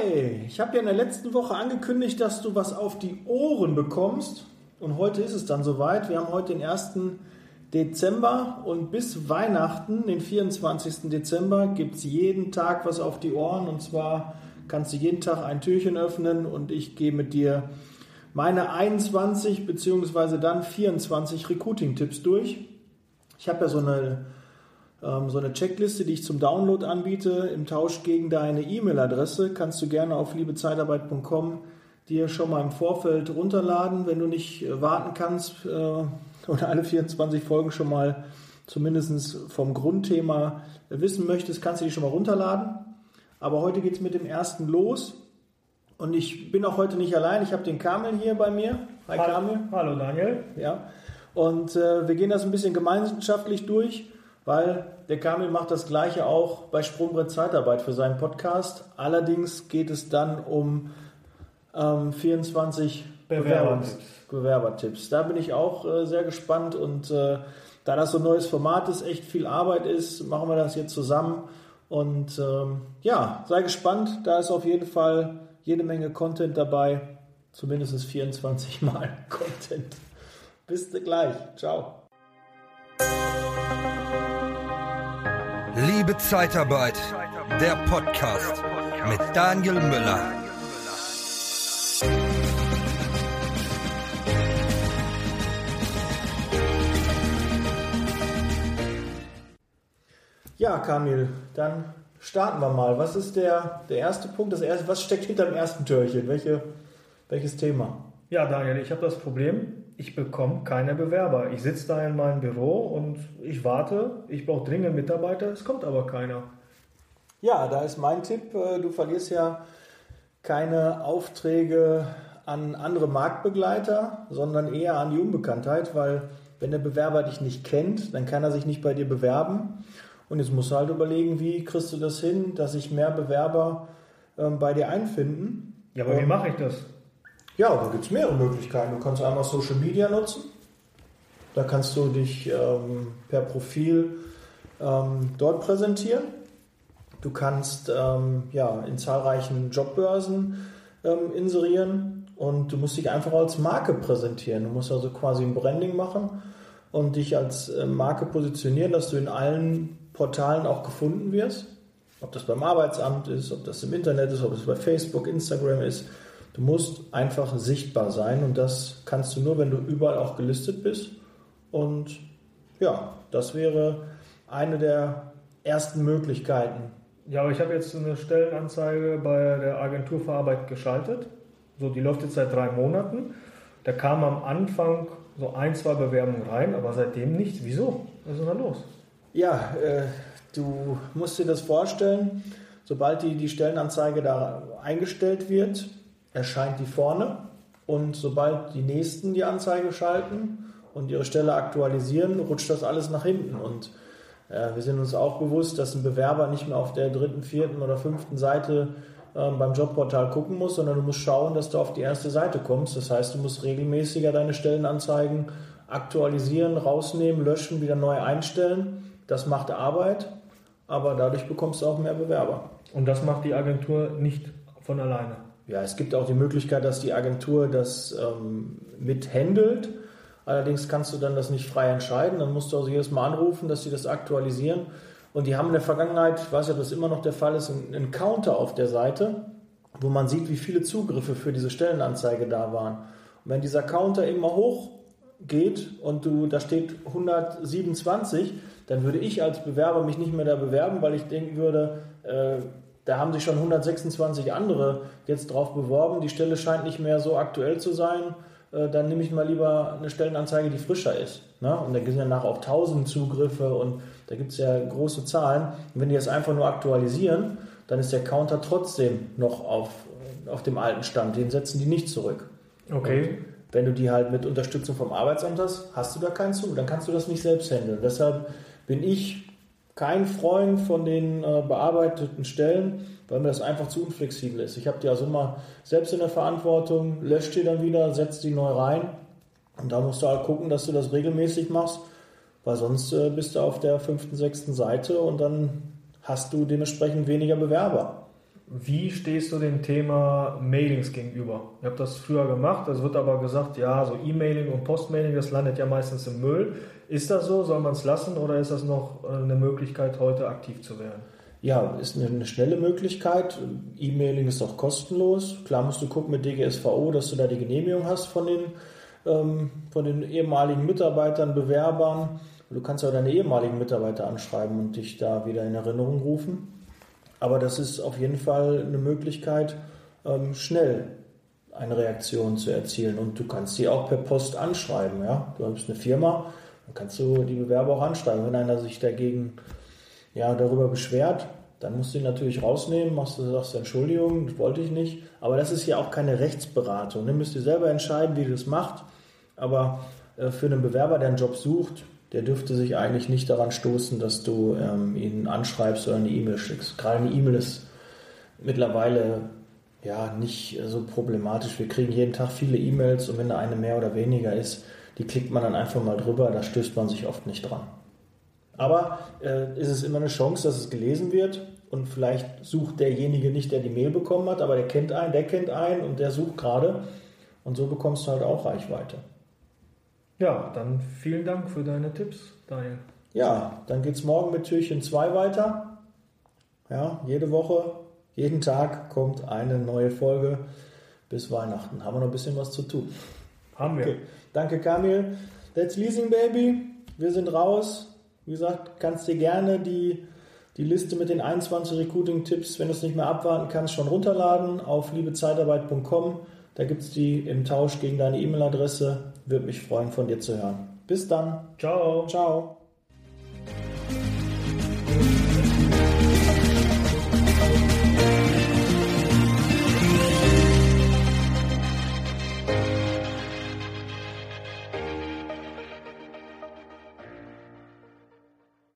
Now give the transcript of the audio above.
Hi, ich habe ja in der letzten Woche angekündigt, dass du was auf die Ohren bekommst. Und heute ist es dann soweit. Wir haben heute den 1. Dezember und bis Weihnachten, den 24. Dezember, gibt es jeden Tag was auf die Ohren. Und zwar kannst du jeden Tag ein Türchen öffnen und ich gehe mit dir meine 21 bzw. dann 24 Recruiting-Tipps durch. Ich habe ja so eine so eine Checkliste, die ich zum Download anbiete, im Tausch gegen deine E-Mail-Adresse, kannst du gerne auf liebezeitarbeit.com dir schon mal im Vorfeld runterladen, wenn du nicht äh, warten kannst äh, oder alle 24 Folgen schon mal zumindest vom Grundthema wissen möchtest, kannst du die schon mal runterladen. Aber heute geht es mit dem ersten los. Und ich bin auch heute nicht allein. Ich habe den Kamel hier bei mir. Hi Kamel. Hallo Daniel. Ja. Und äh, wir gehen das ein bisschen gemeinschaftlich durch weil der Kamil macht das gleiche auch bei Sprungbrett Zeitarbeit für seinen Podcast. Allerdings geht es dann um ähm, 24 Bewerbertipps. Bewerbertipps. Da bin ich auch äh, sehr gespannt und äh, da das so ein neues Format ist, echt viel Arbeit ist, machen wir das jetzt zusammen. Und ähm, ja, sei gespannt. Da ist auf jeden Fall jede Menge Content dabei. Zumindest 24 Mal Content. Bis gleich. Ciao. Liebe Zeitarbeit, der Podcast mit Daniel Müller. Ja, Kamil, dann starten wir mal. Was ist der, der erste Punkt? Das erste, was steckt hinter dem ersten Türchen? Welche, welches Thema? Ja, Daniel, ich habe das Problem, ich bekomme keine Bewerber. Ich sitze da in meinem Büro und ich warte, ich brauche dringend Mitarbeiter, es kommt aber keiner. Ja, da ist mein Tipp, äh, du verlierst ja keine Aufträge an andere Marktbegleiter, sondern eher an die Unbekanntheit, weil wenn der Bewerber dich nicht kennt, dann kann er sich nicht bei dir bewerben. Und jetzt musst du halt überlegen, wie kriegst du das hin, dass sich mehr Bewerber ähm, bei dir einfinden. Ja, aber wie mache ich das? Ja, da gibt es mehrere Möglichkeiten. Du kannst einmal Social Media nutzen. Da kannst du dich ähm, per Profil ähm, dort präsentieren. Du kannst ähm, ja, in zahlreichen Jobbörsen ähm, inserieren und du musst dich einfach als Marke präsentieren. Du musst also quasi ein Branding machen und dich als äh, Marke positionieren, dass du in allen Portalen auch gefunden wirst. Ob das beim Arbeitsamt ist, ob das im Internet ist, ob es bei Facebook, Instagram ist Du musst einfach sichtbar sein und das kannst du nur, wenn du überall auch gelistet bist. Und ja, das wäre eine der ersten Möglichkeiten. Ja, aber ich habe jetzt eine Stellenanzeige bei der Agentur für Arbeit geschaltet. So, die läuft jetzt seit drei Monaten. Da kam am Anfang so ein, zwei Bewerbungen rein, aber seitdem nichts. Wieso? Was ist denn da los? Ja, äh, du musst dir das vorstellen, sobald die, die Stellenanzeige da eingestellt wird, erscheint die vorne und sobald die nächsten die Anzeige schalten und ihre Stelle aktualisieren, rutscht das alles nach hinten und äh, wir sind uns auch bewusst, dass ein Bewerber nicht mehr auf der dritten, vierten oder fünften Seite äh, beim Jobportal gucken muss, sondern du musst schauen, dass du auf die erste Seite kommst. Das heißt, du musst regelmäßiger deine Stellenanzeigen aktualisieren, rausnehmen, löschen, wieder neu einstellen. Das macht Arbeit, aber dadurch bekommst du auch mehr Bewerber. Und das macht die Agentur nicht von alleine. Ja, es gibt auch die Möglichkeit, dass die Agentur das ähm, mithändelt. Allerdings kannst du dann das nicht frei entscheiden. Dann musst du also jedes Mal anrufen, dass sie das aktualisieren. Und die haben in der Vergangenheit, ich weiß nicht, ob das immer noch der Fall ist, einen Counter auf der Seite, wo man sieht, wie viele Zugriffe für diese Stellenanzeige da waren. Und wenn dieser Counter immer hoch geht und du, da steht 127, dann würde ich als Bewerber mich nicht mehr da bewerben, weil ich denken würde, äh, da haben sich schon 126 andere jetzt drauf beworben. Die Stelle scheint nicht mehr so aktuell zu sein. Äh, dann nehme ich mal lieber eine Stellenanzeige, die frischer ist. Ne? Und da gibt es ja nach auch 1000 Zugriffe und da gibt es ja große Zahlen. Und wenn die das einfach nur aktualisieren, dann ist der Counter trotzdem noch auf, auf dem alten Stand. Den setzen die nicht zurück. Okay. Und wenn du die halt mit Unterstützung vom Arbeitsamt hast, hast du da keinen Zugriff. Dann kannst du das nicht selbst handeln. Deshalb bin ich kein Freund von den äh, bearbeiteten Stellen, weil mir das einfach zu unflexibel ist. Ich habe die also immer selbst in der Verantwortung, löscht die dann wieder, setzt die neu rein. Und da musst du halt gucken, dass du das regelmäßig machst, weil sonst äh, bist du auf der fünften, sechsten Seite und dann hast du dementsprechend weniger Bewerber. Wie stehst du dem Thema Mailings gegenüber? Ich habe das früher gemacht, es wird aber gesagt, ja, so E-Mailing und Postmailing, das landet ja meistens im Müll. Ist das so? Soll man es lassen oder ist das noch äh, eine Möglichkeit, heute aktiv zu werden? Ja, ist eine, eine schnelle Möglichkeit. E-Mailing ist auch kostenlos. Klar musst du gucken mit DGSVO, dass du da die Genehmigung hast von den, ähm, von den ehemaligen Mitarbeitern, Bewerbern. Du kannst auch deine ehemaligen Mitarbeiter anschreiben und dich da wieder in Erinnerung rufen. Aber das ist auf jeden Fall eine Möglichkeit, ähm, schnell eine Reaktion zu erzielen. Und du kannst sie auch per Post anschreiben. Ja? Du hast eine Firma, dann kannst du die Bewerber auch anschreiben. Wenn einer sich dagegen ja, darüber beschwert, dann musst du ihn natürlich rausnehmen, machst du sagst Entschuldigung, das wollte ich nicht. Aber das ist ja auch keine Rechtsberatung. Dann müsst ihr selber entscheiden, wie ihr das macht. Aber äh, für einen Bewerber, der einen Job sucht, der dürfte sich eigentlich nicht daran stoßen, dass du ähm, ihn anschreibst oder eine E-Mail schickst. Gerade eine E-Mail ist mittlerweile ja nicht so problematisch. Wir kriegen jeden Tag viele E-Mails und wenn da eine mehr oder weniger ist, die klickt man dann einfach mal drüber, da stößt man sich oft nicht dran. Aber äh, ist es immer eine Chance, dass es gelesen wird und vielleicht sucht derjenige nicht, der die Mail bekommen hat, aber der kennt einen, der kennt einen und der sucht gerade und so bekommst du halt auch Reichweite. Ja, dann vielen Dank für deine Tipps, Daniel. Ja, dann geht es morgen mit Türchen 2 weiter. Ja, jede Woche, jeden Tag kommt eine neue Folge bis Weihnachten. Haben wir noch ein bisschen was zu tun. Haben wir. Okay. Danke, Kamil. That's Leasing Baby. Wir sind raus. Wie gesagt, kannst dir gerne die, die Liste mit den 21 Recruiting-Tipps, wenn du es nicht mehr abwarten kannst, schon runterladen auf liebezeitarbeit.com. Da gibt es die im Tausch gegen deine E-Mail-Adresse. Würde mich freuen, von dir zu hören. Bis dann. Ciao. Ciao.